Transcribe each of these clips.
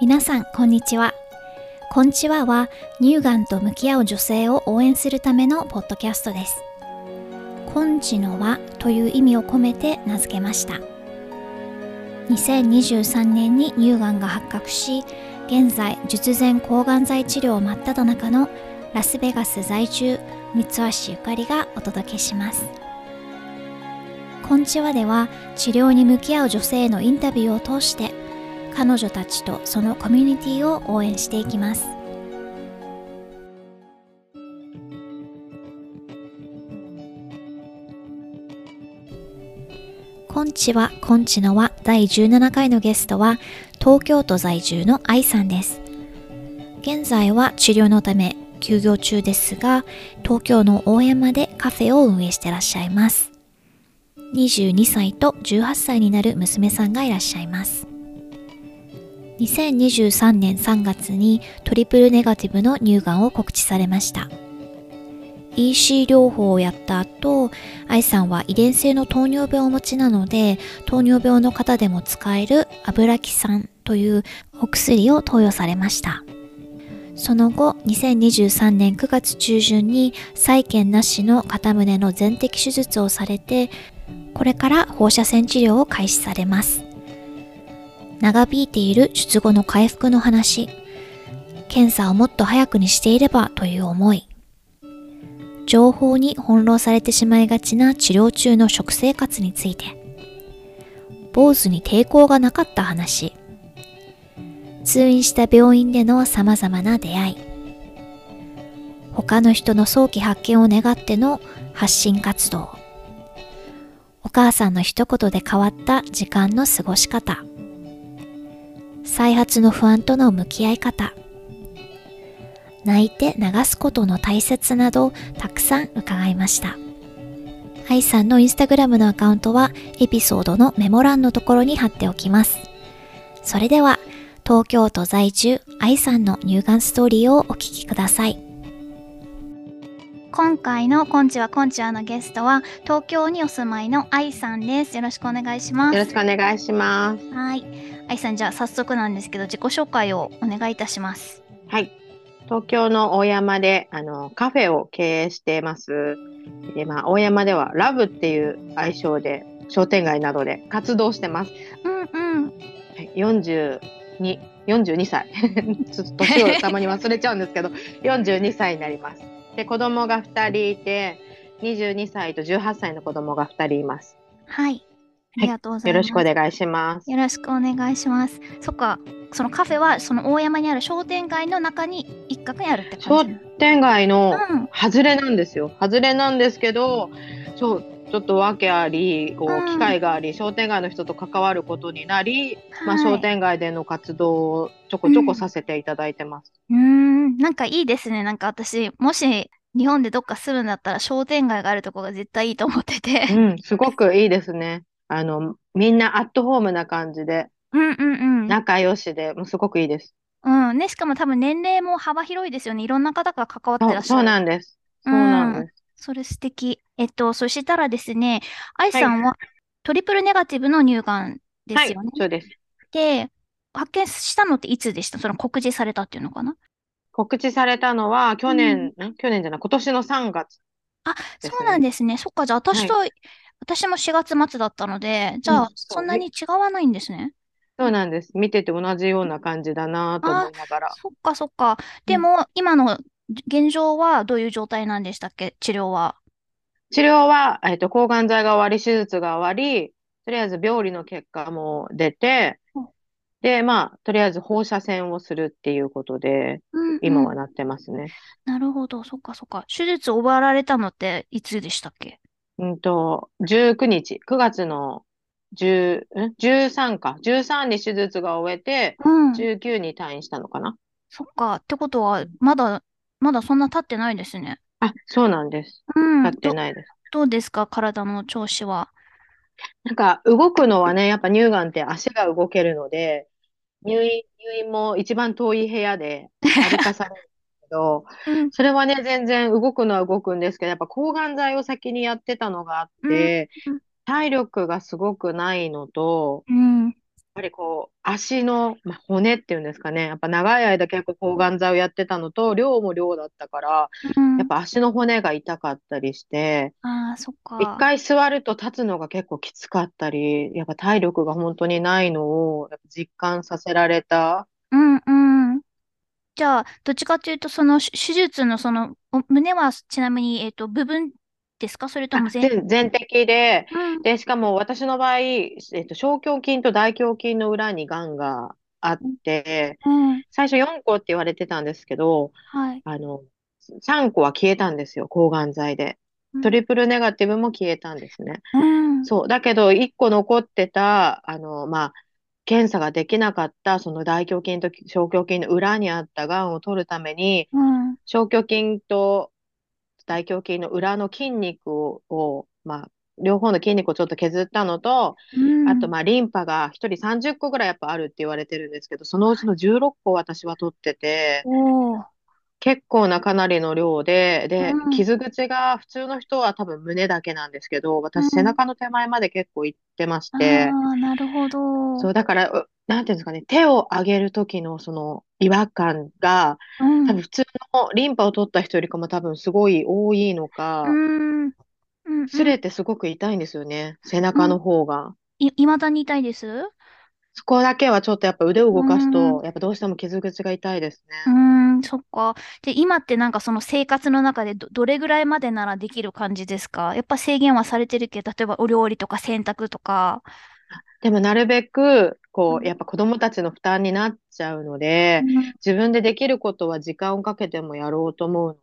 皆さん、こんにちは。こんちはは乳がんと向き合う女性を応援するためのポッドキャストです。こんちの輪という意味を込めて名付けました。2023年に乳がんが発覚し、現在術前抗がん剤治療真っ只中のラスベガス在住三橋ゆかりがお届けします。こんちはでは治療に向き合う女性へのインタビューを通して彼女たちとそのコミュニティを応援していきます。こんちは、こんちのは第17回のゲストは東京都在住の愛さんです。現在は治療のため休業中ですが、東京の大山でカフェを運営してらっしゃいます。22歳と18歳になる娘さんがいらっしゃいます。2023年3月にトリプルネガティブの乳がんを告知されました。EC 療法をやった後、愛さんは遺伝性の糖尿病をお持ちなので、糖尿病の方でも使える油木酸というお薬を投与されました。その後、2023年9月中旬に再建なしの片胸の全摘手術をされて、これから放射線治療を開始されます。長引いている術後の回復の話、検査をもっと早くにしていればという思い、情報に翻弄されてしまいがちな治療中の食生活について、坊主に抵抗がなかった話、通院した病院での様々な出会い、他の人の早期発見を願っての発信活動、お母さんの一言で変わった時間の過ごし方、再発の不安との向き合い方、泣いて流すことの大切などたくさん伺いました。愛さんのインスタグラムのアカウントはエピソードのメモ欄のところに貼っておきます。それでは東京都在住愛さんの乳がんストーリーをお聞きください。今回のこんちはこんちはのゲストは東京にお住まいの愛さんです。よろしくお願いします。よろしくお願いします。はい。愛さんじゃあ早速なんですけど自己紹介をお願いいたします。はい。東京の大山であのカフェを経営しています。で、まあ、大山ではラブっていう愛称で商店街などで活動してます。うんうん。はい42、42歳。ちょっと年をたまに忘れちゃうんですけど、42歳になります。で、子供が2人いて、22歳と18歳の子供が2人います。はい。ありがとうございよます。ろしくお願いします。よろしくお願いします。そっか、そのカフェはその大山にある商店街の中に一角にあるって商感じなの。店街のうん。外れなんですよ。外れなんですけど、そう、ちょっと訳あり、こうんう、機会があり、商店街の人と関わることになり、まあ、はい商店街での活動をちょこちょこさせていただいてます。うーん、なんかいいですね。なんか私、もし日本でどっか住むんだったら商店街があるとこが絶対いいと思ってて。うん、すごくいいですね。あの、みんなアットホームな感じで、うんうんうん。仲良しで、もうすごくいいです。うん。ね、しかも多分年齢も幅広いですよね。いろんな方が関わってそう、そうらっしゃる。なんです。そうなんです。それ素敵。えっと、そしたらですね、愛さんはトリプルネガティブの乳がんではいすよね。、そうです。で、発見したのっていつでした？その告示されたっていうのかな？告知されたのは、去年、ん去年じゃない、今年の3月。あ、ですそうなんですね。そっか、じゃあ私と、私も4月末だったので、じゃあうんそんなに違わないんですね。そうなんです。見てて同じような感じだなと思いながら。そっかそっか。でも、今の現状はどういう状態なんでしたっけ？治療は。治療は、えっと、抗がん剤が終わり、手術が終わり、とりあえず病理の結果も出てうん、で、まあ、とりあえず放射線をするっていうことで、うんうん今はなってますね。なるほど、そっかそっか。手術終わられたのっていつでしたっけ？うんと、19日、9月の10、ん ?13 か。13に手術が終えて、うん。19に退院したのかな。そっか。ってことは、まだ、まだそんな経ってないですね。あ、そうなんです。うん。経ってど、ないです。どうですか？体の調子は。なんか、動くのはね、やっぱ乳がんって足が動けるので、入院、入院も一番遠い部屋で歩かされるんですけど、うん。それはね、全然動くのは動くんですけど、やっぱ抗がん剤を先にやってたのがあって、うん体力がすごくないのと、うん。ぱりこう、足の、まあ、骨っていうんですかね。やっぱ長い間結構抗がん剤をやってたのと、量も量だったから、うんやっぱ足の骨が痛かったりして、ああ、そっか。一回座ると立つのが結構きつかったり、やっぱ体力が本当にないのをやっぱ実感させられた。うんうん。じゃあ、どっちかというと、その手手術のその、お胸はちなみに、えっと、部分ですか？それとあも全、全全摘で、うん。で、しかも私の場合、えっと、小胸筋と大胸筋の裏に癌があって、うん。最初4個って言われてたんですけど、はい。あの、3個は消えたんですよ、抗がん剤で。トリプルネガティブも消えたんですね。うん。そう。だけど、1個残ってた、あの、まあ、検査ができなかった、その大胸筋と小胸筋の裏にあった癌を取るために、うん。小胸筋と大胸筋の裏の筋肉を、をまあ、両方の筋肉をちょっと削ったのと、うん。あと、まあ、リンパが1人30個ぐらいやっぱあるって言われてるんですけど、そのうちの16個私は取ってて。結構なかなりの量で、でうん、傷口が普通の人は多分胸だけなんですけど、うん私背中の手前まで結構いってましあて、あ、なるほど。そう、だから、うなんていうんですかね、手を上げる時のその違和感が、うん。多分普通のリンパを取った人よりかも多分すごい多いのかう、ん。うん。うん。擦れてすごく痛いんですよね、背中の方が。い、未だに痛いです？そこだけはちょっとやっぱ腕を動かすうと、やっぱどうしても傷口が痛いですね。ん、そっか。で、今ってなんかその生活の中でど、どれぐらいまでならできる感じですか？やっぱ制限はされてるけど、例えばお料理とか洗濯とか。でもなるべく、こうやっぱ子供たちの負担になっちゃうので、自分でできることは時間をかけてもやろうと思うので、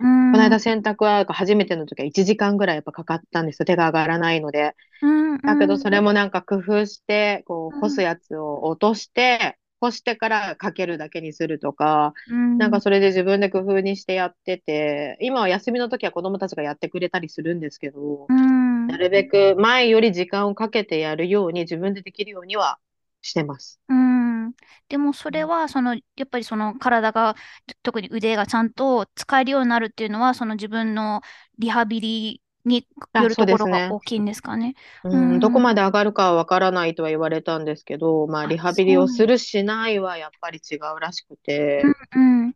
うん。この間洗濯は初めての時は1時間ぐらいやっぱかかったんですよ。手が上がらないので。うん、だけどうんそれもなんか工夫して、こう干すやつを落として、干してからかけるだけにするとか、うんなんかそれで自分で工夫にしてやってて、今は休みの時は子供たちがやってくれたりするんですけどう、ん。なるべく前より時間をかけてやるように自分でできるようにはしてます。うん。でもそれは、その、やっぱりその体が、特に腕がちゃんと使えるようになるっていうのは、その自分のリハビリにあよるところが大きいんですかね。ううんん、どこまで上がるかはわからないとは言われたんですけど、まああリハビリをするしないはやっぱり違うらしくて、うん。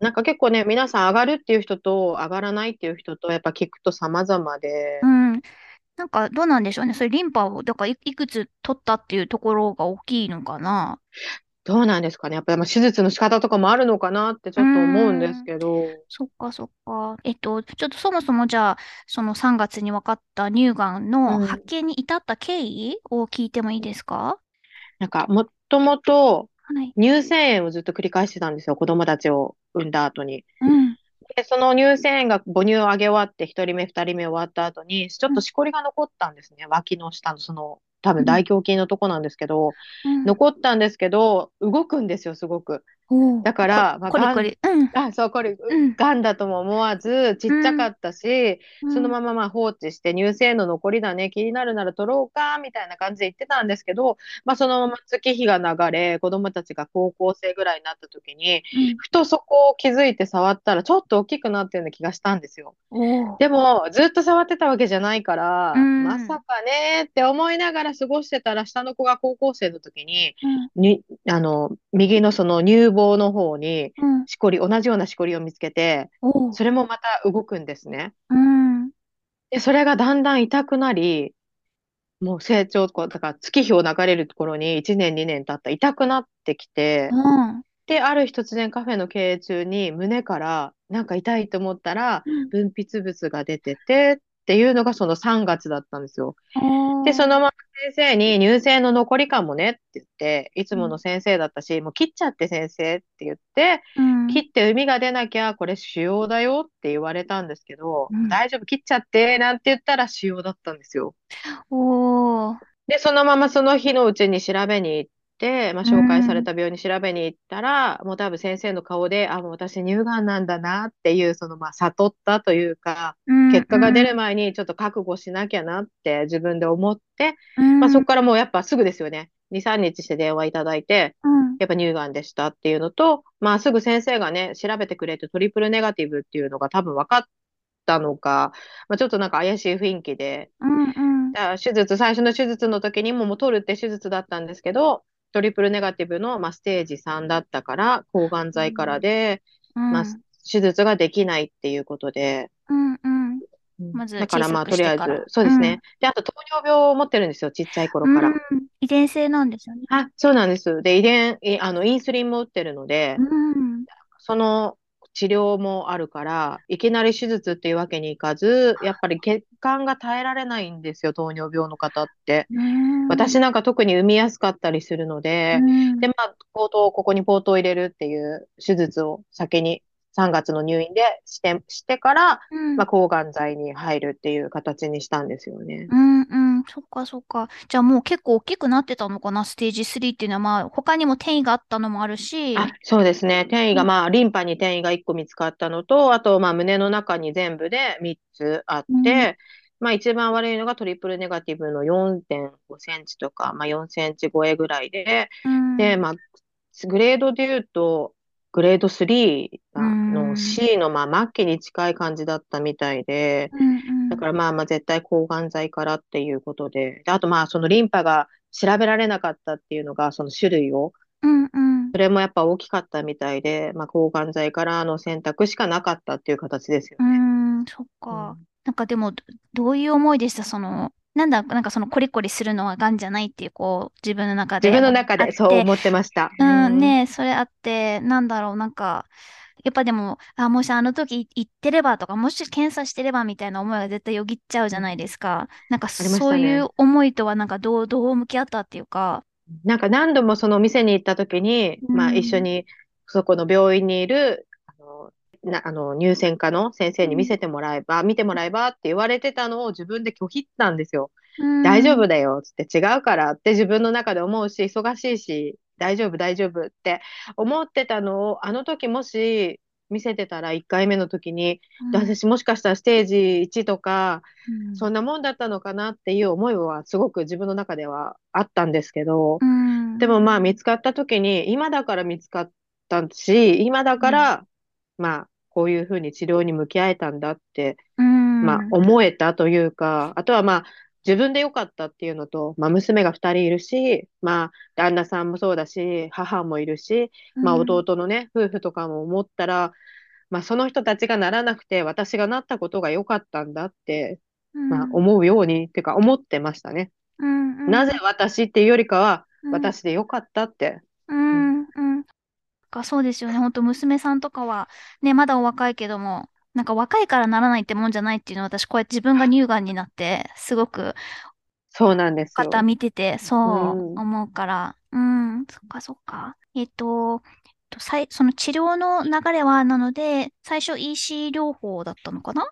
なんか結構ね、皆さん上がるっていう人と上がらないっていう人とやっぱ聞くと様々でう、ん。なんかどうなんでしょうね。それリンパを、だからい、いくつ取ったっていうところが大きいのかな。どうなんですかね。やっぱりまあ手術の仕方とかもあるのかなってちょっと思うんですけど、そっかそっか。えっと、ちょっとそもそもじゃあ、その3月に分かった乳がんのうん発見に至った経緯を聞いてもいいですか？なんかもともとはい。乳腺炎をずっと繰り返してたんですよ。子供たちを産んだ後に。うん。で、その乳腺炎が母乳をあげ終わって、1人目、2人目終わった後に、ちょっとしこりが残ったんですね。脇の下の、その、多分大胸筋のとこなんですけど、うん。残ったんですけど、動くんですよ、すごく。だから、まあ、コリコリ。うん。あ、そう、これ、うん。がんだとも思わず、ちっちゃかったし、そのまままあ放置して、乳腺の残りだね、気になるなら取ろうか、みたいな感じで言ってたんですけど、まあそのまま月日が流れ、子供たちが高校生ぐらいになった時に、うん。ふとそこを気づいて触ったら、ちょっと大きくなってるような気がしたんですよ。でも、ずっと触ってたわけじゃないから、うん。まさかねって思いながら過ごしてたら、下の子が高校生の時に、うん。に、あの、右のその乳房の方に、うん。しこり、同じようなしこりを見つけて、それもまた動くんですね。うん。で、それがだんだん痛くなり、もう成長、だから月日を流れるところに1年、2年経ったら痛くなってきて、うん。で、ある日突然カフェの経営中に胸からなんか痛いと思ったら、うん分泌物が出ててっていうのがその3月だったんですよ。で、そのまま先生に乳腺の残りかもねって言って、いつもの先生だったし、もう切っちゃって先生って言って、うん。切って海が出なきゃこれ腫瘍だよって言われたんですけど、うん大丈夫切っちゃってなんて言ったら腫瘍だったんですよ。で、そのままその日のうちに調べに行って、まあ、紹介された病院に調べに行ったら、もう多分先生の顔で、あ、もう私乳がんなんだなっていう、そのまあ悟ったというか、うん結果が出る前にちょっと覚悟しなきゃなって自分で思って、うん。まあ、そこからもうやっぱすぐですよね。2、3日して電話いただいて、うん。やっぱ乳がんでしたっていうのと、まあすぐ先生がね、調べてくれてトリプルネガティブっていうのが多分分かったのか、まあ、ちょっとなんか怪しい雰囲気で、うんうん。手術、最初の手術の時にももう取るって手術だったんですけど、トリプルネガティブの、まあ、ステージ3だったから、抗がん剤からで、うん。まあ、手術ができないっていうことで、うんうん。だからまあ、とりあえず、そうですうんね。で、あと糖尿病を持ってるんですよ、ちっちゃい頃から。うん。遺伝性なんですよね。あ、そうなんです。で、遺伝、いあの、インスリンも打ってるので、うん。その治療もあるから、いきなり手術っていうわけにいかず、やっぱり血管が耐えられないんですよ、糖尿病の方って。うん。私なんか特に産みやすかったりするので、うんで、まあ、ポートを、ここにポートを入れるっていう手術を先に3月の入院でして、してから、うん。まあ、抗がん剤に入るっていう形にしたんですよね。うんうん、そっかそっか。じゃあもう結構大きくなってたのかな、ステージ3っていうのは、まあ他にも転移があったのもあるし、あ、そうですね。転移が、うん。まあ、リンパに転移が1個見つかったのと、あと、まあ、胸の中に全部で3つあっうん。て、まあ、一番悪いのがトリプルネガティブの4.5センチとか、まあ、4センチ超えぐらいで、うん、で、まあ、グレードで言うと、グレード3がうん。の C の、まあ、末期に近い感じだったみたいで、うんうん、だからまあまあ絶対抗がん剤からっていうことで、であとまあそのリンパが調べられなかったっていうのが、その種類を、うんうん、それもやっぱ大きかったみたいで、まあ抗がん剤からの選択しかなかったっていう形ですようね。ん、そっか。なんかでも、どどういう思いでした？その、なんだ、なんかそのコリコリするのは癌じゃないっていう、こう、自分の中で自分の中でそう思ってました。うん、ねそれあって、なんだろう、なんか、やっぱでも、あ、もしあの時行ってればとか、もし検査してればみたいな思いが絶対よぎっちゃうじゃないですか。なんかそういう思いとはなんかどう、どう向き合ったっていうか。なんか何度もその店に行った時に、まあうん一緒にそこの病院にいる、な、あの入選科の先生に見せてもらえば、見てもらえばって言われてたのを自分で拒否ったんですよ。大丈夫だよ、つって違うからって自分の中で思うし、忙しいし、大丈夫、大丈夫って思ってたのを、あの時もし見せてたら1回目の時に、うん、私もしかしたらステージ1とか、うん。そんなもんだったのかなっていう思いはすごく自分の中ではあったんですけど、うん、でもまあ見つかった時に、今だから見つかったし、今だから、まあこういうふうに治療に向き合えたんだって、うん、まあ思えたというか、あとはまあ自分で良かったっていうのと、まあ娘が2人いるし、まあ旦那さんもそうだし、母もいるし、まあうん弟のね、夫婦とかも思ったら、まあその人たちがならなくて私がなったことが良かったんだって、まあ思うように、っていうか思ってましたね。なぜ私っていうよりかは、うん、私で良かったって。うん、うん。かそうですよね。本当娘さんとかは、ね、まだお若いけども、なんか若いからならないってもんじゃないっていうのを私、こうやって自分が乳がんになって、すごくそうなんですよ。方見てて、そううん思うから、うん、そっかそっか。えっと、えっとさいその治療の流れは、なので、最初 EC 療法だったのかな？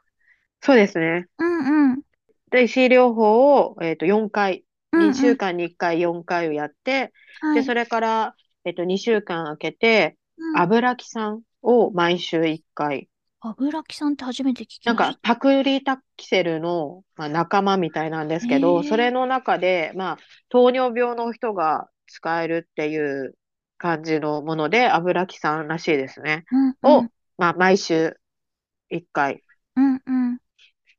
そうですね。うんうん。で、石井療法を、えっと、4回、うんうん2週間に1回4回をやって、で、はいそれから、えっと、2週間空けて、うん油木さんを毎週1回。油木さんって初めて聞きなんか、パクリタキセルの、まあ、仲間みたいなんですけへど、ーそれの中で、まあ、糖尿病の人が使えるっていう感じのもので、油木さんらしいですね。た。うんうをん、まあ、毎週1回。うんうん。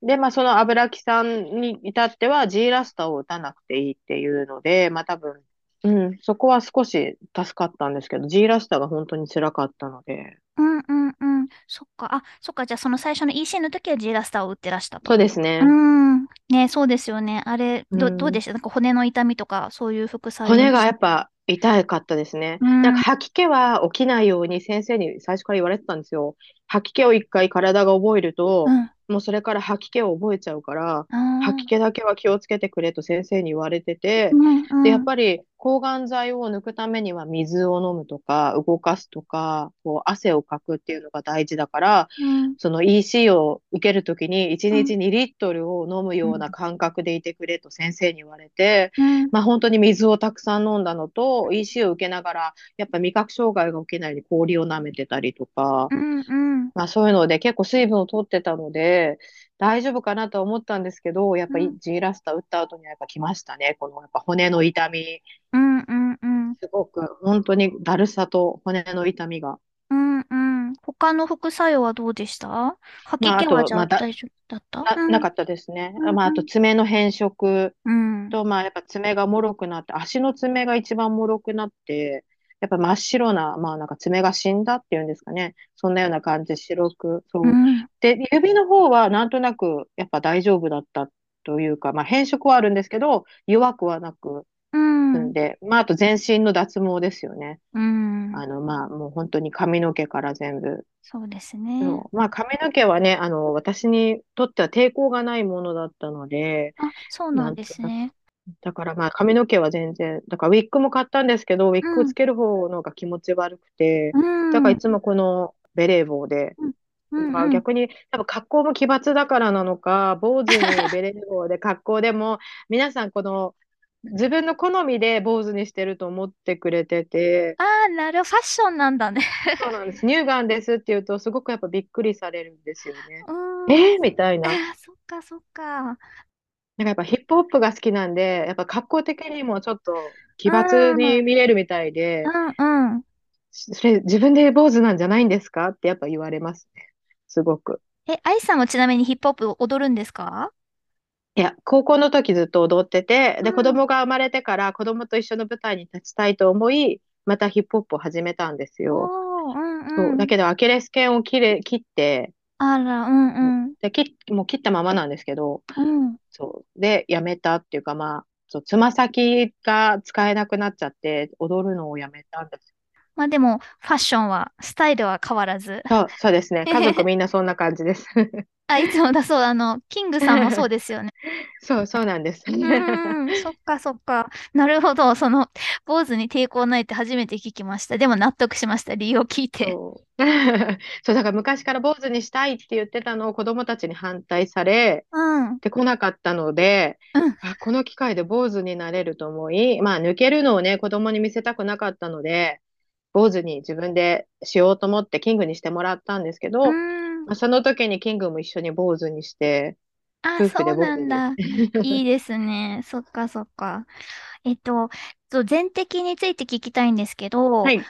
で、まあ、その油木さんに至っては G ラスタを打たなくていいっていうので、まあ、多分、うん、そこは少し助かったんですけど、G ラスタが本当に辛かったので、うんうんうん。そっか。あ、そっか。じゃあその最初の EC の時は G ラスターを打ってらしたと。そうですねう。ん。ね、そうですよね。あれ、ど、うんどうでした？なんか骨の痛みとか、そういう副作用骨がやっぱ痛かったですね。うんなんか吐き気は起きないように先生に最初から言われてたんですよ。吐き気を一回体が覚えると、うん。もうそれから吐き気を覚えちゃうから、あー吐き気だけは気をつけてくれと先生に言われてて、うんうんで、やっぱり抗がん剤を抜くためには水を飲むとか、動かすとか、こう汗をかくっていうのが大事だから、うん。その EC を受けるときに1日2リットルを飲むような感覚でいてくれと先生に言われて、うん。まあ本当に水をたくさん飲んだのと、EC を受けながら、やっぱ味覚障害が起きないように氷を舐めてたりとか。う、んうん。まあそういうので結構水分を取ってたので、大丈夫かなとは思ったんですけど、やっぱりうん G ラスタ打った後にはやっぱ来ましたね。このやっぱ骨の痛み。うんうんうんすごく本当にだるさと骨の痛みが。うんうん他の副作用はどうでした？吐まあ、あき気はじゃと、まあ、大丈夫だった？な、うん。なかったですね。うんまあ、あと爪の変色うん。と、まあ、やっぱ爪が脆くなって、足の爪が一番脆くなって、やっぱ真っ白な、まあなんか爪が死んだっていうんですかね。そんなような感じで白く、そうう。ん。で、指の方はなんとなくやっぱ大丈夫だったというか、まあ変色はあるんですけど、弱くはなくうん。で、まああと全身の脱毛ですよね。うん。あの、まあもう本当に髪の毛から全部。そうですね。まあ髪の毛はね、あの、私にとっては抵抗がないものだったので、あ、そうなんですね。だからまあ髪の毛は全然、だからウィッグも買ったんですけど、ウィッグうんをつける方のが気持ち悪くて、うん。だからいつもこのベレー帽で、うんまあ逆に多分格好も奇抜だからなのか、坊主にベレー帽で 格好でも、皆さんこの自分の好みで坊主にしてると思ってくれてて、ああ、なる、ファッションなんだね。そうなんです。乳がんですって言うとすごくやっぱびっくりされるんですよね。うん。えー、みたいな。あーそっかそっか。なんかやっぱヒップホップが好きなんで、やっぱ格好的にもちょっと奇抜に見えるみたいで、うんうん。それ自分で坊主なんじゃないんですかってやっぱ言われますね。すごく。え、アイさんもちなみにヒップホップ踊るんですか？いや、高校の時ずっと踊ってて、で、うん子供が生まれてから子供と一緒の舞台に立ちたいと思い、またヒップホップを始めたんですよ。おー、うんそうう。ん。だけど、アキレス腱を切れ、切って、あら、うんうん。で、切っ、もう切ったままなんですけど、うん。そう。で、やめたっていうか、まあ、そう、つま先が使えなくなっちゃって、踊るのをやめたんです。まあでも、ファッションは、スタイルは変わらず。そう、そうですね。家族みんなそんな感じです。あ、いつもだそう、あの、キングさんもそうですよね。そう、そうなんです。うんそっかそっか。なるほど。その、坊主に抵抗ないって初めて聞きました。でも納得しました。理由を聞いて。そう。そう、だから昔から坊主にしたいって言ってたのを子供たちに反対されうん。てこなかったので、うんあ、この機会で坊主になれると思い、まあ抜けるのをね、子供に見せたくなかったので、坊主に自分でしようと思ってキングにしてもらったんですけど、うん。まあ、その時にキングも一緒に坊主にして、あ、夫婦そう。なんだ。いいですね。そっかそっか。えっと、そう全摘について聞きたいんですけど、はい、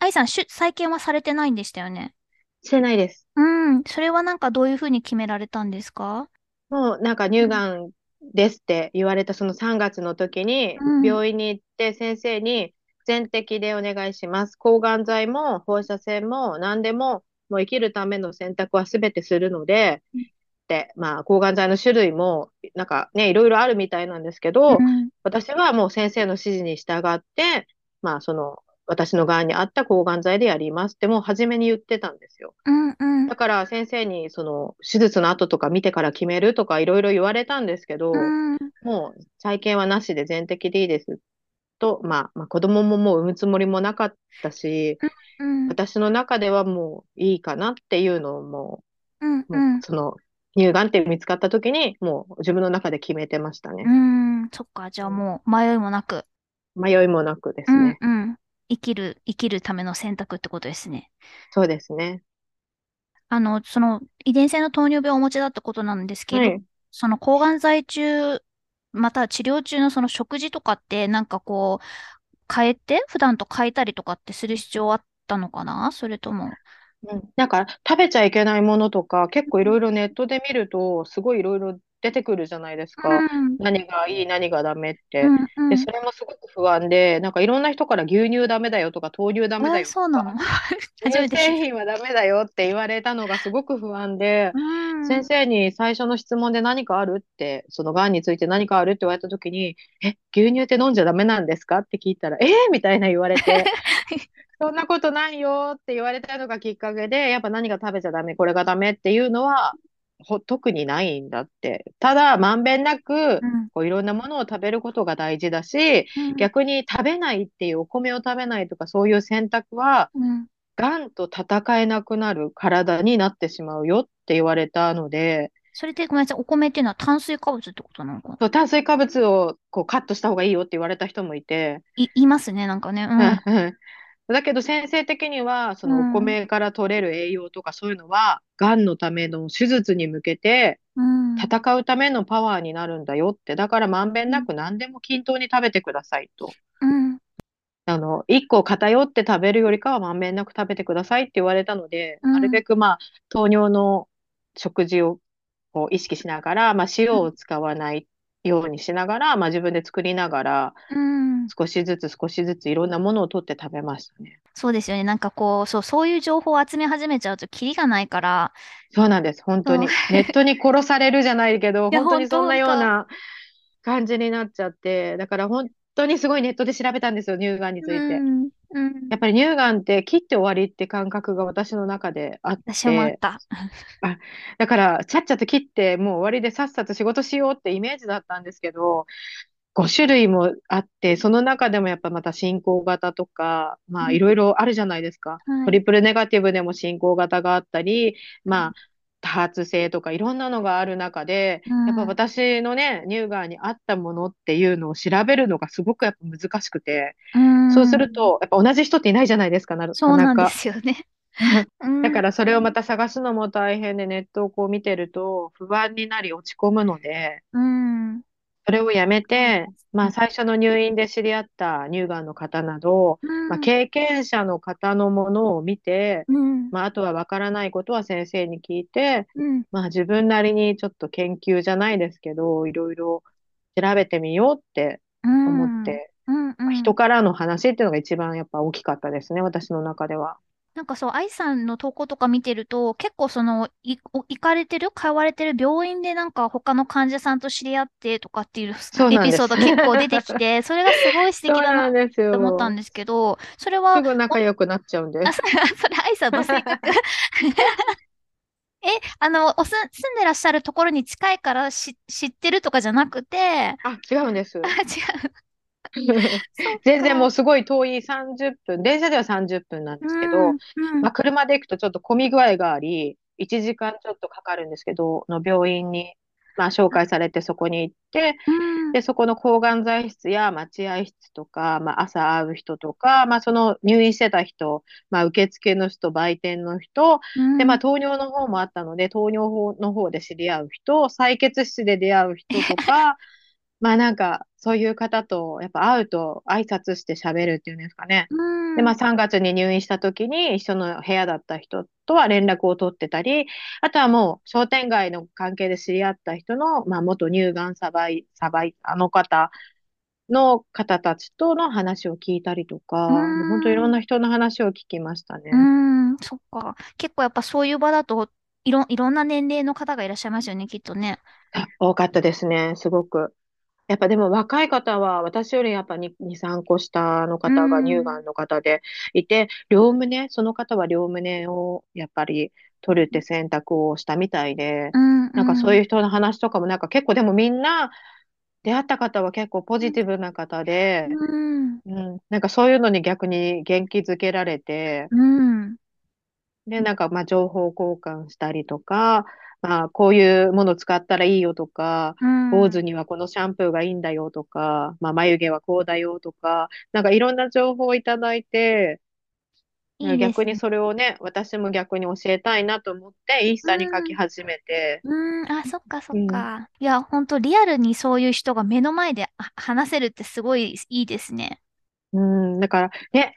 愛さん、しゅ再建はされてないんでしたよね？してないです。うん。それはなんかどういうふうに決められたんですか？もうなんか乳がんですって言われたその3月の時にうん病院に行って先生に全摘でお願いします。抗がん剤も放射線も何でももう生きるための選択は全てするので、うんで、まあ抗がん剤の種類もなんかね、いろいろあるみたいなんですけど、うん。私はもう先生の指示に従って、まあその私のがんに合った抗がん剤でやりますってもう初めに言ってたんですよ。うんうん。だから先生にその手術の後とか見てから決めるとかいろいろ言われたんですけど、うん。もう再建はなしで全摘でいいですと、まあ、まあ子供ももう産むつもりもなかったし、うん。私の中ではもういいかなっていうのをもうん。う、もうその乳がんって見つかった時にもう自分の中で決めてましたね。うん。そっか。じゃあもう迷いもなく。迷いもなくですうんね。うん。生きる、生きるための選択ってことですね。そうですね。あの、その遺伝性の糖尿病をお持ちだってことなんですけど、はい。その抗がん剤中、また治療中のその食事とかってなんかこう、変えて、普段と変えたりとかってする必要あったのかな？それとも。うん、なんか食べちゃいけないものとか結構いろいろネットで見るとすごいいろいろ出てくるじゃないですか。うん。何がいい、何がダメって。うんうんで、それもすごく不安で、なんかいろんな人から牛乳ダメだよとか豆乳ダメだえよとか、そうなの？初め乳製品はダメだよって言われたのがすごく不安でた。、うん。先生に最初の質問で何かあるって、その癌について何かあるって言われた時に、え、牛乳って飲んじゃダメなんですかって聞いたら、えー、みたいな言われて、そんなことないよって言われたのがきっかけで、やっぱ何が食べちゃダメ、これがダメっていうのは、ほ特にないんだって。ただ、まんべんなく、うんこういろんなものを食べることが大事だし、うん逆に食べないっていうお米を食べないとかそういう選択は、うんがんと戦えなくなる体になってしまうよって言われたので、それでごめんなさい。お米っていうのは炭水化物ってことなのかな？そう炭水化物をこうカットした方がいいよって言われた人もいて、い、いますね、なんかね。うん。だけど先生的にはそうんのお米から取れる栄養とかそういうのは、がんのための手術に向けてうん。戦うためのパワーになるんだよって、だからまんべんなく何でも均等に食べてくださいと。うん。あの、1個偏って食べるよりかはまんべんなく食べてくださいって言われたので、うんなるべくまあ、糖尿の食事をこう意識しながら、まあ、塩を使わないようにしながら、まあ、自分で作りながら、うん。少しずつ少しずついろんなものを取って食べましたね。そうですよね。なんかこう、そう、そういう情報を集め始めちゃうとキリがないから、そうなんです、本当に。そネットに殺されるじゃないけど、本当にそんなような感じになっちゃって、だから本当にすごいネットで調べたんですよ、乳がんについて。うん。うん。やっぱり乳がんって切って終わりって感覚が私の中であっ私もあて、った。だから、ちゃっちゃと切って、もう終わりでさっさと仕事しようってイメージだったんですけど、5種類もあって、その中でもやっぱまた進行型とか、まあいろいろあるじゃないですか。はいトリプルネガティブでも進行型があったり、まあ多発性とかいろんなのがある中で、うんやっぱ私のね、乳がんに合ったものっていうのを調べるのがすごくやっぱ難しくて、うんそうすると、やっぱ同じ人っていないじゃないですか、なそうなんで。すよね。うんだからそれをまた探すのも大変でネットをこう見てると不安になり落ち込むので、うん。それをやめて、まあ最初の入院で知り合った乳がんの方など、まあ、経験者の方のものを見て、うん。まああとはわからないことは先生に聞いて、うん。まあ自分なりにちょっと研究じゃないですけど、いろいろ調べてみようって思って、うん。うん。まあ人からの話っていうのが一番やっぱ大きかったですね、私の中では。なんかそう、愛さんの投稿とか見てると、結構その、い、お行かれてる、通われてる病院でなんか他の患者さんと知り合ってとかっていう エピソード結構出てきて、それがすごい素敵だなんなですよ。と思ったんですけど、それは、すぐ仲良くなっちゃうんで。それ、それ愛さんの性格え、あの、おす、住んでらっしゃるところに近いからし知ってるとかじゃなくて、あ、違うんです。あ、違う。全然もうすごい遠い30分、電車では30分なんですけど、うん、うん。まあ、車で行くとちょっと混み具合があり、1時間ちょっとかかるんですけど、の病院に、まあ、紹介されてそこに行って、うん。で、そこの抗がん剤室や待合室とか、まあ、朝会う人とか、まあ、その入院してた人、まあ、受付の人、売店の人、で、まあ、糖尿の方もあったので、糖尿の方で知り合う人、採血室で出会う人とか、まあなんか、そういう方と、やっぱ会うと挨拶して喋るっていうんですかね。うん、で、まあ3月に入院した時に一緒の部屋だった人とは連絡を取ってたり、あとはもう商店街の関係で知り合った人の、まあ元乳がんサバイ、サバイ、あの方の方たちとの話を聞いたりとか、本当いろんな人の話を聞きましたね。うん、そっか。結構やっぱそういう場だと、いろ、いろんな年齢の方がいらっしゃいますよね、きっとね。あ多かったですね、すごく。やっぱでも若い方は私よりやっぱ2、2 3個下の方がうん乳がんの方でいて、両胸、その方は両胸をやっぱり取るって選択をしたみたいで、うん、なんかそういうう人の話とかもなんか結構でもみんな出会った方は結構ポジティブな方で、ん、うん、うん、なんかそういうのに逆に元気づけられて、うん、で、なんかまあ情報交換したりとか、まあこういうもの使ったらいいよとか、うん、坊主にはこのシャンプーがいいんだよとか、まあ、眉毛はこうだよとか、なんかいろんな情報をいただいて、いいです逆にね。それをね、私も逆に教えたいなと思って、インスタに書き始めて、うん、あ、そっかそっか。いや、ほんとリアルにそういう人が目の前であ話せるってすごいいいですね。うん、だからね、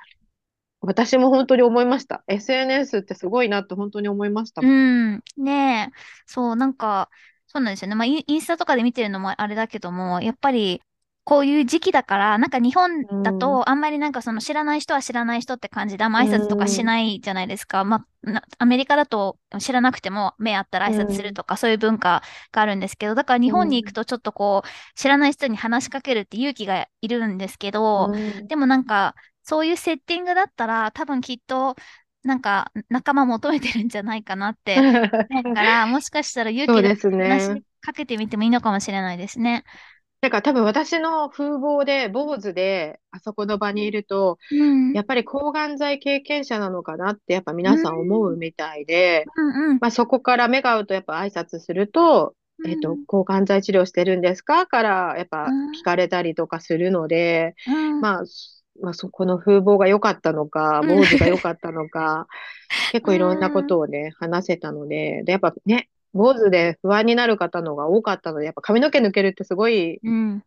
私も本当に思いました。SNS ってすごいなって本当に思いましたうもん。ん、ねえ。そう、なんか、そうなんですよね。まあ、インスタとかで見てるのもあれだけども、やっぱり、こういう時期だから、なんか日本だと、あんまりなんかその知らない人は知らない人って感じで、あんま挨拶とかしないじゃないですか。まあ、なアメリカだと知らなくても目あったら挨拶するとか、そういう文化があるんですけど、だから日本に行くとちょっとこう、知らない人に話しかけるって勇気がいるんですけど、うんでもなんか、そういうセッティングだったら、多分きっと、なんか仲間求めてるんじゃないかなって思うから、もしかしたら勇気で話しね。かけてみてもいいのかもしれないですね。だから多分私の風貌で坊主であそこの場にいると、うん。やっぱり抗がん剤経験者なのかなってやっぱ皆さん思うみたいで、うんうん。まあ、そこから目が合うとやっぱ挨拶すると、えっと、抗がん剤治療してるんですかからやっぱうん聞かれたりとかするので、うん、まあ、まあ、そ この風貌が良かったのか、うん坊主が良かったのか、結構いろんなことをね、話せたので、で、やっぱね、坊主で不安になる方のが多かったので、やっぱ髪の毛抜けるってすごい、うん。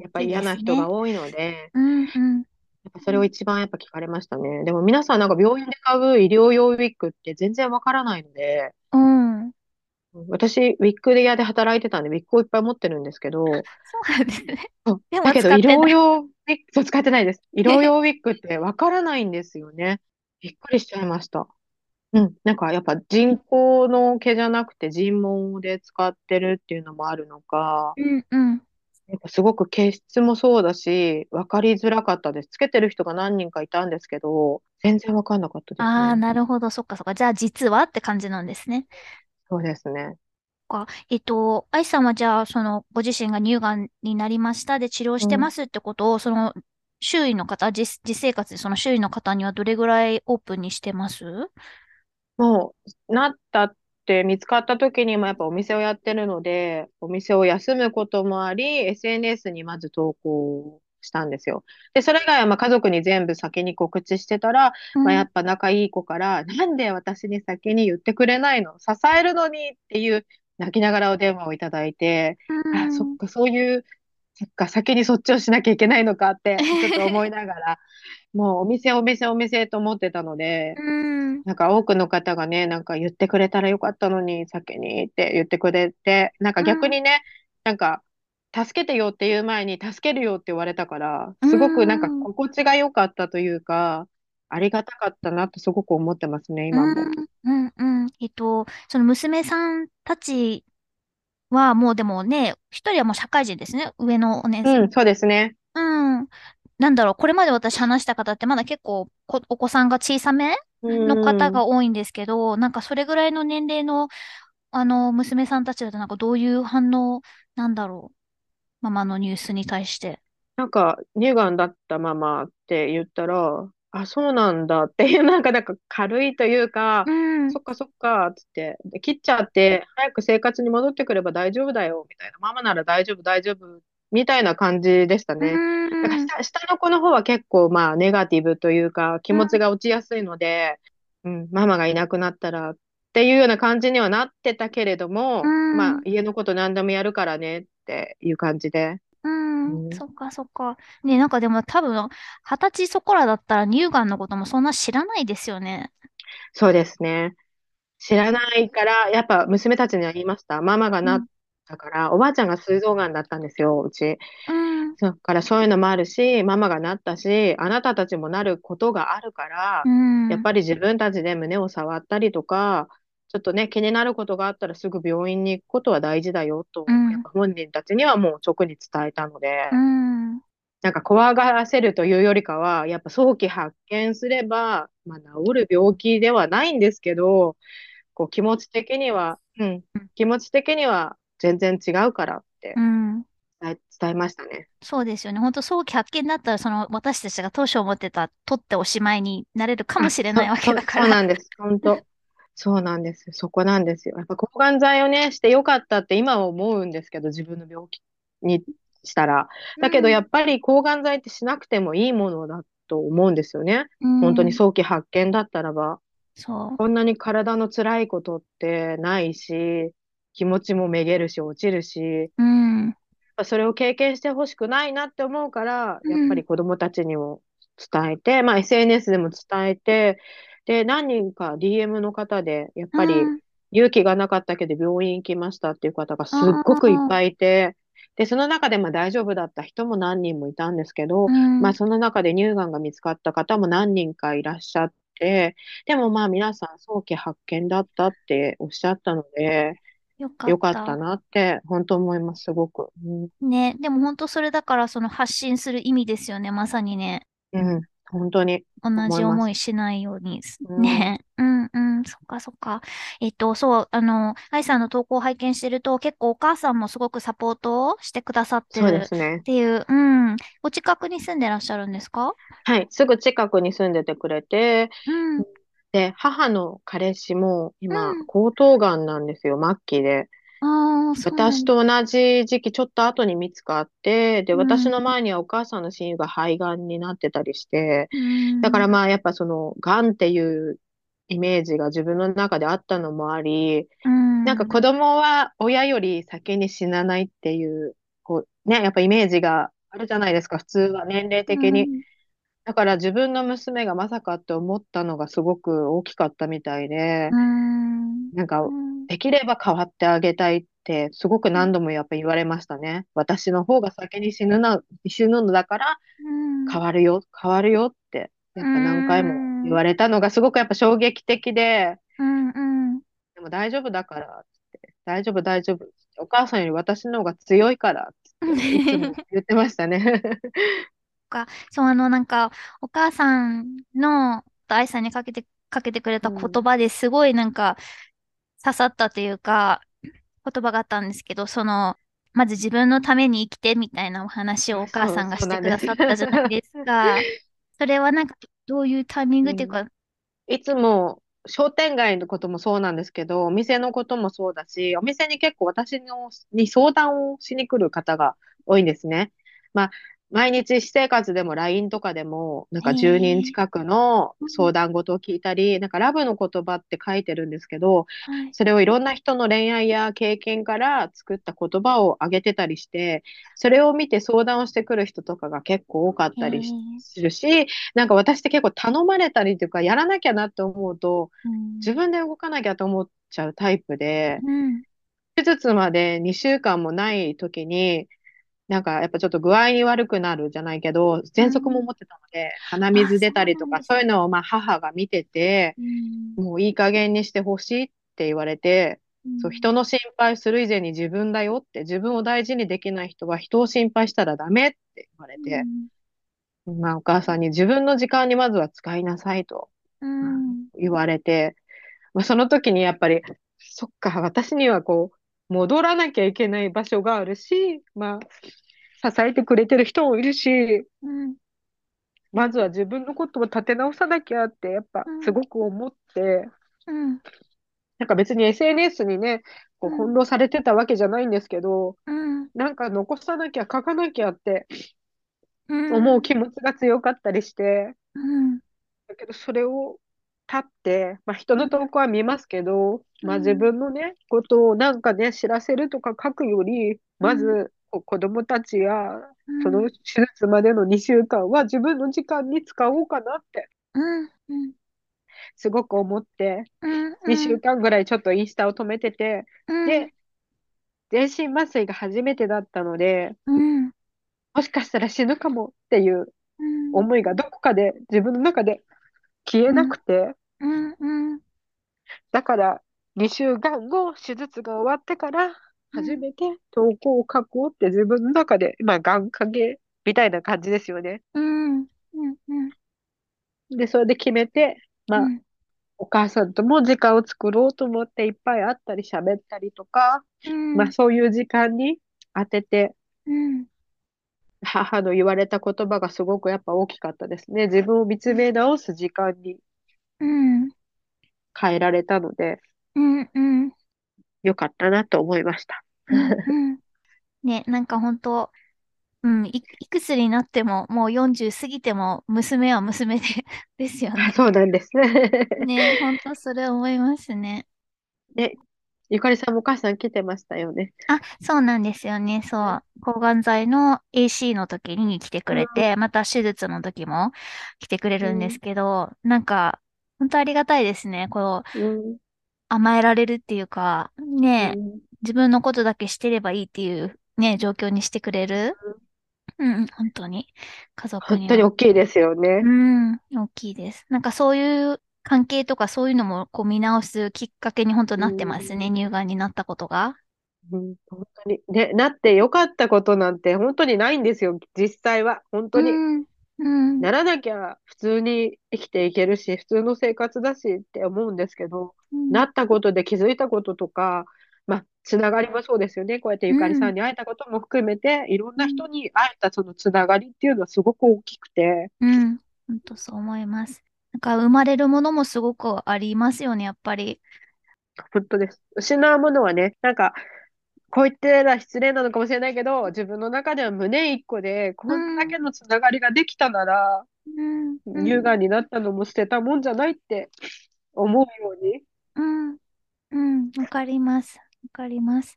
やっぱ嫌な人が多いので、うんうん。やっぱそれを一番やっぱ聞かれましたね。でも皆さんなんか病院で買う医療用ウィッグって全然わからないので、うん。私、ウィッグ屋で働いてたんで、ウィッグをいっぱい持ってるんですけど、そうなんですね。だけど、医療用ウィッグ、そう、使ってないです。医療用ウィッグってわからないんですよね。びっくりしちゃいました。うん。なんか、やっぱ人工の毛じゃなくて人毛で使ってるっていうのもあるのか、うんうん。やっぱすごく毛質もそうだし、わかりづらかったです。つけてる人が何人かいたんですけど、全然わかんなかったですああ、ね。なるほど。そっかそっか。じゃあ実はって感じなんですね。そうですね。か。えっと、愛さんはじゃあ、その、ご自身が乳がんになりましたで治療してますってことを、その、周囲の方、実、実生活でその周囲の方にはどれぐらいオープンにしてます？もう、なったって見つかった時にもやっぱお店をやってるので、お店を休むこともあり、SNS にまず投稿したんですよ。で、それ以外はまあ家族に全部先に告知してたら、まあ、やっぱ仲いい子から、なんで私に先に言ってくれないの？支えるのにっていう泣きながらお電話をいただいて、うんあ、そっか、そういう、そっか、先にそっちをしなきゃいけないのかって、ちょっと思いながら、もうお店、お店、お店と思ってたので、うん。なんか多くの方がね、なんか言ってくれたらよかったのに、先にって言ってくれて、なんか逆にね、なんか、助けてよっていう前に助けるよって言われたから、すごくなんかうん心地が良かったというか、ありがたかったなとすごく思ってますね、今も。うん、うん、うん。えっと、その娘さんたちはもうでもね、一人はもう社会人ですね。上のお姉さん。うん、そうですね。うん。なんだろう、これまで私話した方ってまだ結構こお子さんが小さめの方が多いんですけど、なんかそれぐらいの年齢の、あの、娘さんたちだとなんかどういう反応なんだろう。ママのニュースに対して。なんか、乳がんだったままって言ったら、あ、そうなんだっていう、なんか、なんか軽いというか、うん。そっかそっか、つって、で切っちゃって、早く生活に戻ってくれば大丈夫だよ、みたいな。ママなら大丈夫、大丈夫、みたいな感じでしたね。だからうん。下、下の子の方は結構、まあ、ネガティブというか、気持ちが落ちやすいので、うん、ママがいなくなったら、っていうような感じにはなってたけれども、うんまあ、家のこと何でもやるからねっていう感じで。うんうんそっかそっか。ね、なんかでも多分、二十歳そこらだったら乳がんのこともそんな知らないですよね。そうですね。知らないから、やっぱ娘たちには言いました。ママがなったから、おばあちゃんが膵臓がんだったんですよ、うち。うん。だからそういうのもあるし、ママがなったし、あなたたちもなることがあるから、うん。やっぱり自分たちで胸を触ったりとか、ちょっとね、気になることがあったらすぐ病院に行くことは大事だよと、うんやっぱ本人たちにはもう直に伝えたので、うん。なんか怖がらせるというよりかは、やっぱ早期発見すれば、まあ、治る病気ではないんですけど、こう気持ち的には、うんうん、気持ち的には全然違うからってうん。伝え、ましたね。そうですよね。本当早期発見だったら、その私たちが当初思ってた取っておしまいになれるかもしれないわけだかそうそうら。なんです。本当。そうなんです。そこなんですよ。やっぱ抗がん剤をね、してよかったって今は思うんですけど、自分の病気にしたら。だけどやっぱり抗がん剤ってしなくてもいいものだと思うんですよね。うん、本当に早期発見だったらば。そう。こんなに体の辛いことってないし、気持ちもめげるし、落ちるし、うん。それを経験してほしくないなって思うから、うんやっぱり子供たちにも伝えて、まあ SNS でも伝えて、で、何人か DM の方で、やっぱりうん勇気がなかったけど病院行きましたっていう方がすっごくいっぱいいて、で、その中でまあ大丈夫だった人も何人もいたんですけど、うんまあその中で乳がんが見つかった方も何人かいらっしゃって、でもまあ皆さん早期発見だったっておっしゃったので、よかよかったった。なって本当思います、すごく。うんね。でも本当それだから、その発信する意味ですよね。まさにね。うん、本当に。同じ思いしないように。うんね。うんうん。そっかそっか。えっと、そう、あの、愛さんの投稿を拝見してると、結構お母さんもすごくサポートをしてくださってるっ。ていう、うん。お近くに住んでらっしゃるんですか？はい、すぐ近くに住んでてくれて、うん。で、母の彼氏も今うん、喉頭がんなんですよ、末期で。ああ、そうなん私と同じ時期、ちょっと後に見つかって、で、うん。私の前にはお母さんの親友が肺がんになってたりして、うん。だからまあ、やっぱその、がんっていうイメージが自分の中であったのもあり、うん。なんか子供は親より先に死なないっていう、こう、ね、やっぱイメージがあるじゃないですか、普通は年齢的に。だから自分の娘がまさかって思ったのがすごく大きかったみたいで。なんかう、ん。できれば変わってあげたいってすごく何度もやっぱ言われましたね。私の方が先に死ぬな、死ぬのだからうん。変わるよ、変わるよって、やっぱ何回も言われたのがすごくやっぱ衝撃的で、うんうん。でも大丈夫だからって、大丈夫大丈夫。お母さんより私の方が強いからっていつも言ってましたね。そう、あの、なんか、お母さんの、愛さんにかけて、かけてくれた言葉ですごいなんか、刺さったというか、言葉があったんですけど、その、まず自分のために生きてみたいなお話を お母さんがしてくださったじゃないですか。それはなんか、どういうタイミングっていうか、いつも商店街のこともそうなんですけど、お店のこともそうだし、お店に結構私のに相談をしに来る方が多いんですね。まあ、毎日私生活でも LINE とかでも、なんかへー10人近くの相談事を聞いたり、なんかラブの言葉って書いてるんですけど、はい。それをいろんな人の恋愛や経験から作った言葉をあげてたりして、それを見て相談をしてくる人とかが結構多かったりするし、なんか私って結構頼まれたりというか、やらなきゃなって思うと、うん自分で動かなきゃと思っちゃうタイプで、うん。手術まで2週間もない時に、なんかやっぱちょっと具合悪くなるじゃないけど、喘息も持ってたので、鼻水出たりとか、あそういうのをまあ母が見てて、うん。もういい加減にしてほしいって言われて、そう、人の心配する以前に自分だよって、自分を大事にできない人は人を心配したらダメって言われて、まあお母さんに自分の時間にまずは使いなさいとうん。言われて、まあ、その時にやっぱり、そっか、私にはこう、戻らなきゃいけない場所があるし、まあ、支えてくれてる人もいるし、うん。まずは自分のことを立て直さなきゃって、やっぱうんすごく思って、うん。なんか別に SNS にね、こううん翻弄されてたわけじゃないんですけど、うん。なんか残さなきゃ書かなきゃってうん。思う気持ちが強かったりして、うん。だけどそれを立って、まあ、人の投稿は見ますけど、まあ、うん自分のね、ことをなんかね、知らせるとか書くより、まうず子供たちや、うんその手術までの2週間は自分の時間に使おうかなって。すごく思って、うん。2週間ぐらいちょっとインスタを止めてて、うん。で、全身麻酔が初めてだったので、うん。もしかしたら死ぬかもっていううん。思いがどこかで自分の中で消えなくて、うん。うん。だから2週間後、手術が終わってから初めて投稿を書こうって自分の中で、まあ、願掛けみたいな感じですよね。うん。うん。うん。で、それで決めて、まあ、うん。お母さんとも時間を作ろうと思っていっぱい会ったり喋ったりとか、うん。まあ、そういう時間に当てて、うん。母の言われた言葉がすごくやっぱ大きかったですね。自分を見つめ直す時間にうん。変えられたので、うん。うん。よかったなと思いました。うん。ね、なんか本当、うん、い、いくつになっても、もう40過ぎても、娘は娘で、ですよね。そうなんですね。ね、本当それ思いますね。ね、ゆかりさんもお母さん来てましたよね。あ、そうなんですよね。そう。抗がん剤の AC の時に来てくれて、また手術の時も来てくれるんですけど、なんか、本当ありがたいですね。こう、うん。甘えられるっていうか、ね、うん自分のことだけしてればいいっていうね、状況にしてくれる？うん、本当に。家族本当に。大きいですよね。うん、大きいです。なんかそういう関係とかそういうのもこう見直すきっかけに本当なってますね。うん乳がんになったことが。うん、本当に。ね、なってよかったことなんて本当にないんですよ。実際は。本当に。うん、うん、ならなきゃ普通に生きていけるし、普通の生活だしって思うんですけど、うんなったことで気づいたこととか、まあ、つながりもそうですよね。こうやってゆかりさんに会えたことも含めて、いろんな人に会えたそのつながりっていうのはすごく大きくて、うん、本当そう思います。なんか生まれるものもすごくありますよね、やっぱり。本当です。失うものはね、なんか、こう言ってら失礼なのかもしれないけど、自分の中では胸一個で、こんだけのつながりができたなら、うん、うん乳がんになったのも捨てたもんじゃないって思うように。うん、うん、わかります。わかります。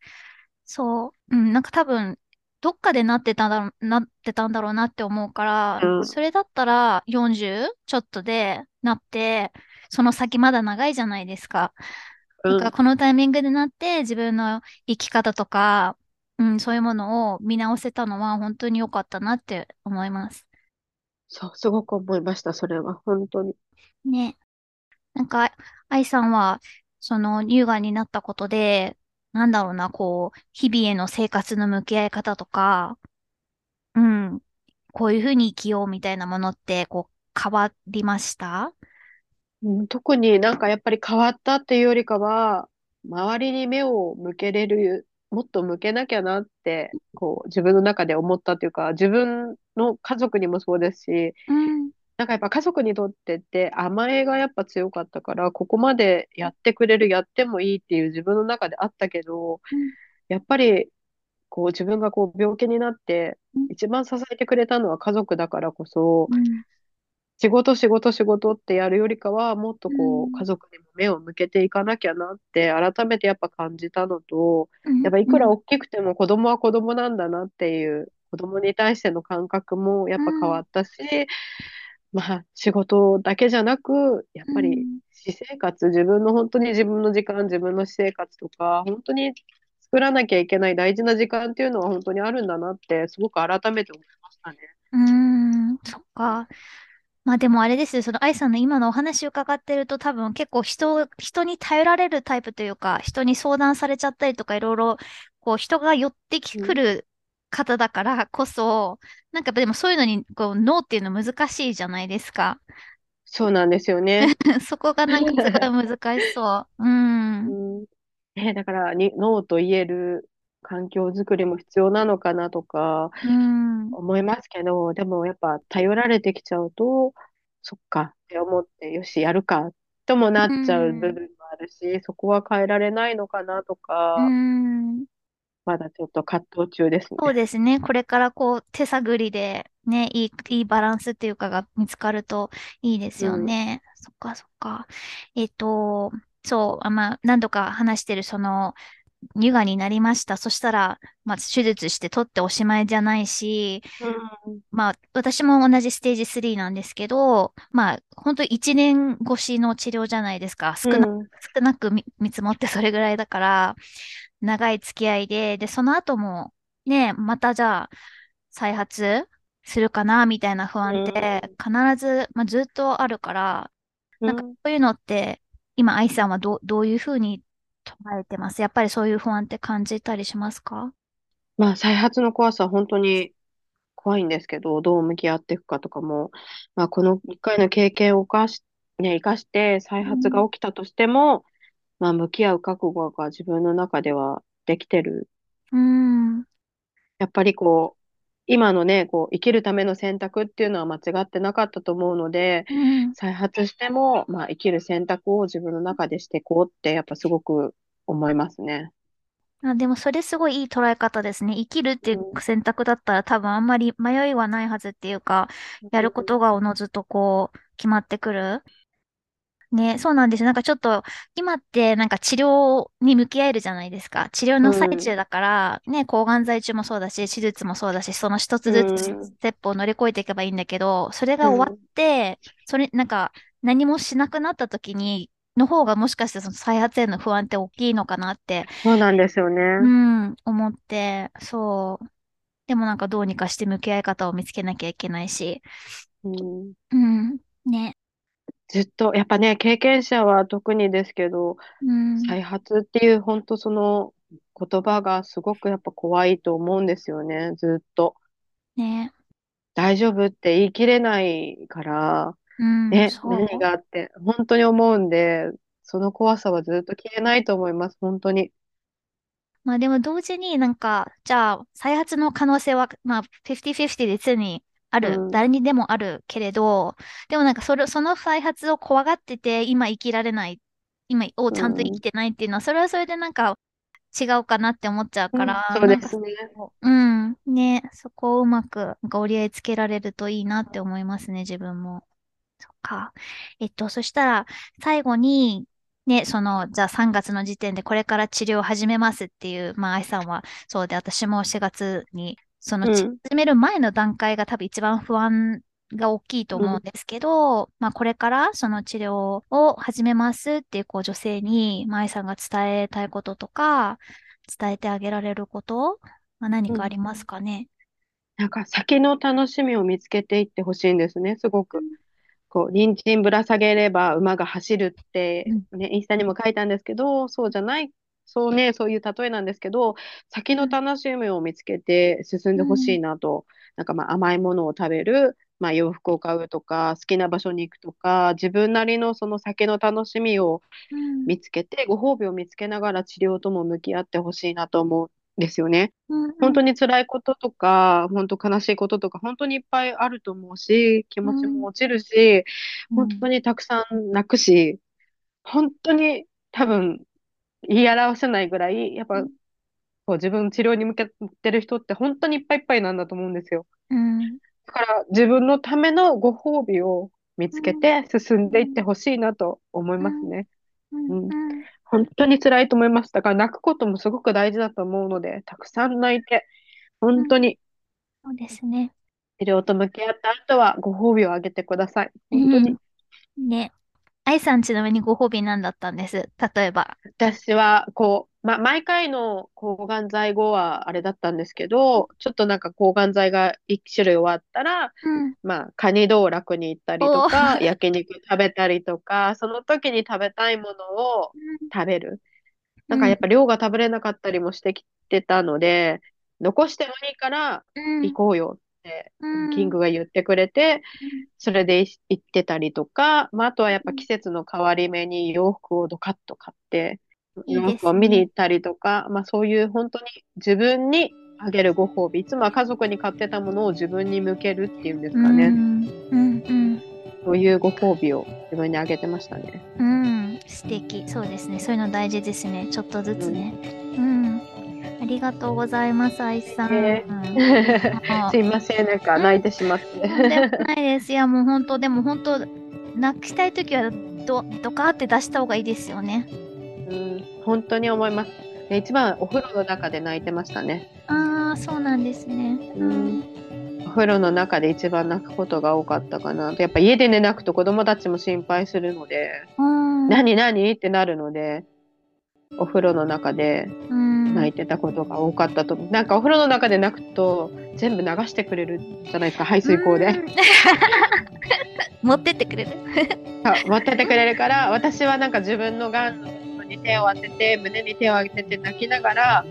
そう。うん、なんか多分、どっかでなってたんだろう、なってたんだろうなって思うから、うんそれだったら40ちょっとでなって、その先まだ長いじゃないですか。うんだからこのタイミングでなって自分の生き方とか、うん、そういうものを見直せたのは本当に良かったなって思います。そう、すごく思いました、それは。本当に。ね。なんか、愛さんは、その乳がんになったことで、なんだろうな、こう、日々への生活の向き合い方とか、うん、こういうふうに生きようみたいなものって、こう、変わりました？うん、特になんかやっぱり変わったっていうよりかは、周りに目を向けれる、もっと向けなきゃなって、こう、自分の中で思ったというか、自分の家族にもそうですし、うん、なんかやっぱ家族にとってって甘えがやっぱ強かったから、ここまでやってくれる、やってもいいっていう自分の中であったけど、やっぱりこう自分がこう病気になってうん。一番支えてくれたのは家族だからこそ、うん、仕事仕事仕事ってやるよりかはもっとこう家族にも目を向けていかなきゃなって改めてやっぱ感じたのと、うん、やっぱいくら大きくても子供は子供なんだなっていう子供に対しての感覚もやっぱ変わったし、まあ仕事だけじゃなくやっぱり私生活自分の本当に自分の時間自分の私生活とか本当に作らなきゃいけない大事な時間っていうのは本当にあるんだなってすごく改めて思いましたね。うーん、そっか。まあでもあれですよ、その愛さんの今のお話を伺ってると多分結構人、人に頼られるタイプというか、人に相談されちゃったりとかいろいろ、こう人が寄ってきくる方だからこそ、なんかでもそういうのにこうノーっていうの難しいじゃないですか。そうなんですよね。そこがなんかすごい難しそう。うん。うんね、だからにノーと言える環境づくりも必要なのかなとかうん。思いますけど、でもやっぱ頼られてきちゃうと、そっかって思って、よし、やるかともなっちゃう部分もあるし、そこは変えられないのかなとか、うん。まだちょっと葛藤中ですね。そうですね。これからこう手探りでね、いい、いいバランスっていうかが見つかるといいですよね。そっかそっか。えっと、そう、あまあ、何度か話してるその、乳がんになりました。そしたら、まあ、手術して取っておしまいじゃないし、うんまあ、私も同じステージ3なんですけど、まあ、本当1年越しの治療じゃないですか。少なうん少なく見見積もってそれぐらいだから、長い付き合いで、で、その後も、ね、またじゃあ、再発するかな、みたいな不安って、必ず、まあ、ずっとあるから、なんかうんそういうのって、今、愛さんはどう、どういうふうに捉えてます。やっぱりそういう不安って感じたりしますか？まあ、再発の怖さは本当に怖いんですけど、どう向き合っていくかとかも、まあ、この一回の経験を生かし、ね、生かして再発が起きたとしても、まあ、向き合う覚悟が自分の中ではできてる。うん、やっぱりこう、今のね、こう、生きるための選択っていうのは間違ってなかったと思うので、うん、再発しても、まあ、生きる選択を自分の中でしていこうって、やっぱすごく思いますね。あ、でもそれすごいいい捉え方ですね。生きるっていう選択だったら多分あんまり迷いはないはずっていうか、やることがおのずとこう決まってくる。ね、そうなんですよ。なんかちょっと今ってなんか治療に向き合えるじゃないですか。治療の最中だから、ね、抗がん剤中もそうだし、手術もそうだし、その一つずつうんステップを乗り越えていけばいいんだけど、それが終わって、それなんか何もしなくなった時に、の方がもしかしてその再発への不安って大きいのかなってそうなんですよね。うん、思って、そう。でもなんかどうにかして向き合い方を見つけなきゃいけないし。うんうん、ね。ずっと、やっぱね、経験者は特にですけど、うん、再発っていう本当その言葉がすごくやっぱ怖いと思うんですよね、ずっと。ね。大丈夫って言い切れないから、うん、ね。何があって、本当に思うんで、その怖さはずっと消えないと思います、本当に。まあでも同時になんか、じゃあ再発の可能性は、まあ50-50で常にある、うん誰にでもあるけれど、でもなんかそれ、その再発を怖がってて今生きられない、今をちゃんと生きてないっていうのは、それはそれでなんか違うかなって思っちゃうから、そうですね。うん。ね、そこをうまく折り合いつけられるといいなって思いますね、自分も。そっか。えっと、そしたら、最後に、ね、その、じゃあ3月の時点でこれから治療を始めますっていう、まあ、愛さんはそうで、私も4月にその、うん始める前の段階が多分一番不安が大きいと思うんですけど、まあこれからその治療を始めますっていうこう女性に、まあ愛さんが伝えたいこととか、伝えてあげられること、まあ、何かありますかね？なんか先の楽しみを見つけていってほしいんですね、すごく。こう、人参ぶら下げれば馬が走るって、ね、インスタにも書いたんですけど、そうじゃない、そうね、そういう例えなんですけど、先の楽しみを見つけて進んでほしいなと、なんかまあ甘いものを食べる、まあ洋服を買うとか、好きな場所に行くとか、自分なりのその先の楽しみをうん。見つけて、ご褒美を見つけながら治療とも向き合ってほしいなと思うんですよね。うん本当に辛いこととか、本当悲しいこととか、本当にいっぱいあると思うし、気持ちも落ちるし、本当にたくさん泣くし、本当に多分言い表せないぐらい、やっぱこう自分治療に向けてる人って本当にいっぱいいっぱいなんだと思うんですよ。うんだから自分のためのご褒美を見つけて進んでいってほしいなと思いますね。うんうん本当に辛いと思います。だから泣くこともすごく大事だと思うので、たくさん泣いて、本当にそうですね。治療と向き合った後はご褒美をあげてください。本当に。ね。愛さんちなみにご褒美何だったんです例えば。私は、こう、ま、毎回の抗がん剤後はあれだったんですけど、ちょっとなんか抗がん剤が一種類終わったら、うん。まあ、カニ道楽に行ったりとか、焼肉食べたりとか、その時に食べたいものを食べる。なんかやっぱ量が食べれなかったりもしてきてたので、残してもいいからうん行こうよっキングが言ってくれて、それで行ってたりとか、まあ、あとはやっぱ季節の変わり目に洋服をドカッと買って、洋服を見に行ったりとか、まあそういう本当に自分にあげるご褒美、いつもは家族に買ってたものを自分に向けるっていうんですかね。うんうんそういうご褒美を自分にあげてましたね。うん。うん。素敵。そうですね。そういうの大事ですね。ちょっとずつね。うん。ありがとうございます、愛さん。ねうんすいません、なんか泣いてしまって。ないです。いや、もう本当、でも本当、泣きたいときはド、ドカーって出した方がいいですよね。うん、本当に思います。で一番お風呂の中で泣いてましたね。ああ、そうなんですね。うんお風呂の中で一番泣くことが多かったかな。やっぱ家で寝泣くと子供たちも心配するので、うん。何何？ってなるので、お風呂の中でうん。泣いてたことが多かったと。なんかお風呂の中で泣くと全部流してくれるじゃないですか、排水口で。うん。持ってってくれる。持っててくれるから、私はなんか自分のがんに手を当てて、胸に手を当てて泣きながら、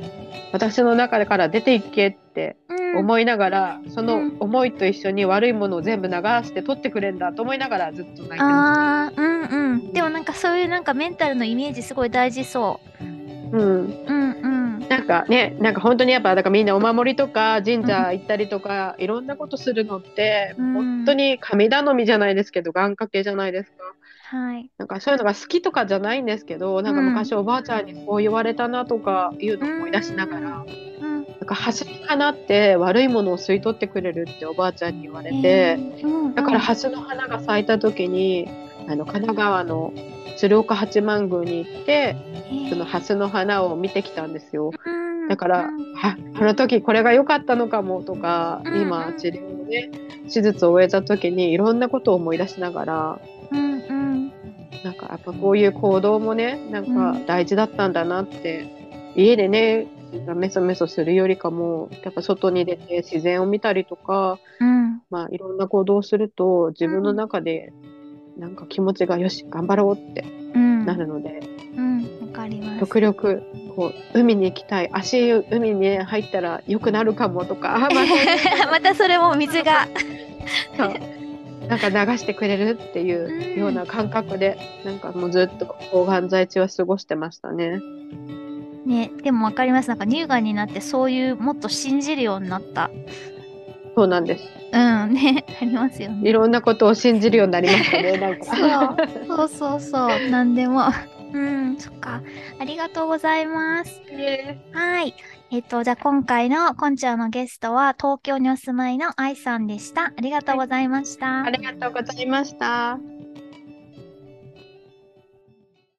私の中から出ていけってうん。思いながら、そのうん思いと一緒に悪いものを全部流して取ってくれんだと思いながらずっと泣いてまああ、うんうん。でもなんかそういうなんかメンタルのイメージすごい大事そす。うん。う。うんうん。なんかね、なんか本当にやっぱ、だからみんなお守りとか神社行ったりとか、いろんなことするのって、うん。本当に神頼みじゃないですけど、願掛けじゃないですか。はい。なんかそういうのが好きとかじゃないんですけど、なんか昔おばあちゃんにこう言われたなとかいうのを思い出しながら、うん。なんか蓮の花って悪いものを吸い取ってくれるっておばあちゃんに言われて、うん。だから蓮の花が咲いた時に、あの神奈川の鶴岡八幡宮に行って、その蓮の花を見てきたんですよ。だから、あの時これが良かったのかもとか、うん今治療をね、手術を終えた時にいろんなことを思い出しながら。なんかやっぱこういう行動もね、なんか大事だったんだなって、家でね、メソメソするよりかも、やっぱ外に出て自然を見たりとか、うん。まあいろんな行動をすると自分の中でなんか気持ちがよし、頑張ろうってうん。なるので、うん。わかります。極力こう海に行きたい、足海にね入ったら良くなるかもとか、あ ままたそれも水が。そうなんか流してくれるっていうような感覚で、なんかもうずっと抗がん剤中は過ごしてましたね。ね、でもわかります。なんか乳がんになってそういうもっと信じるようになった。そうなんです。うん。ね、ありますよね。いろんなことを信じるようになりましたね、なんか。そうそうそう。なんでも。うん、そっか。ありがとうございます。はい。えっと、じゃあ今回のこんちゃんのゲストは東京にお住まいの愛さんでした。ありがとうございました。ありがとうございました。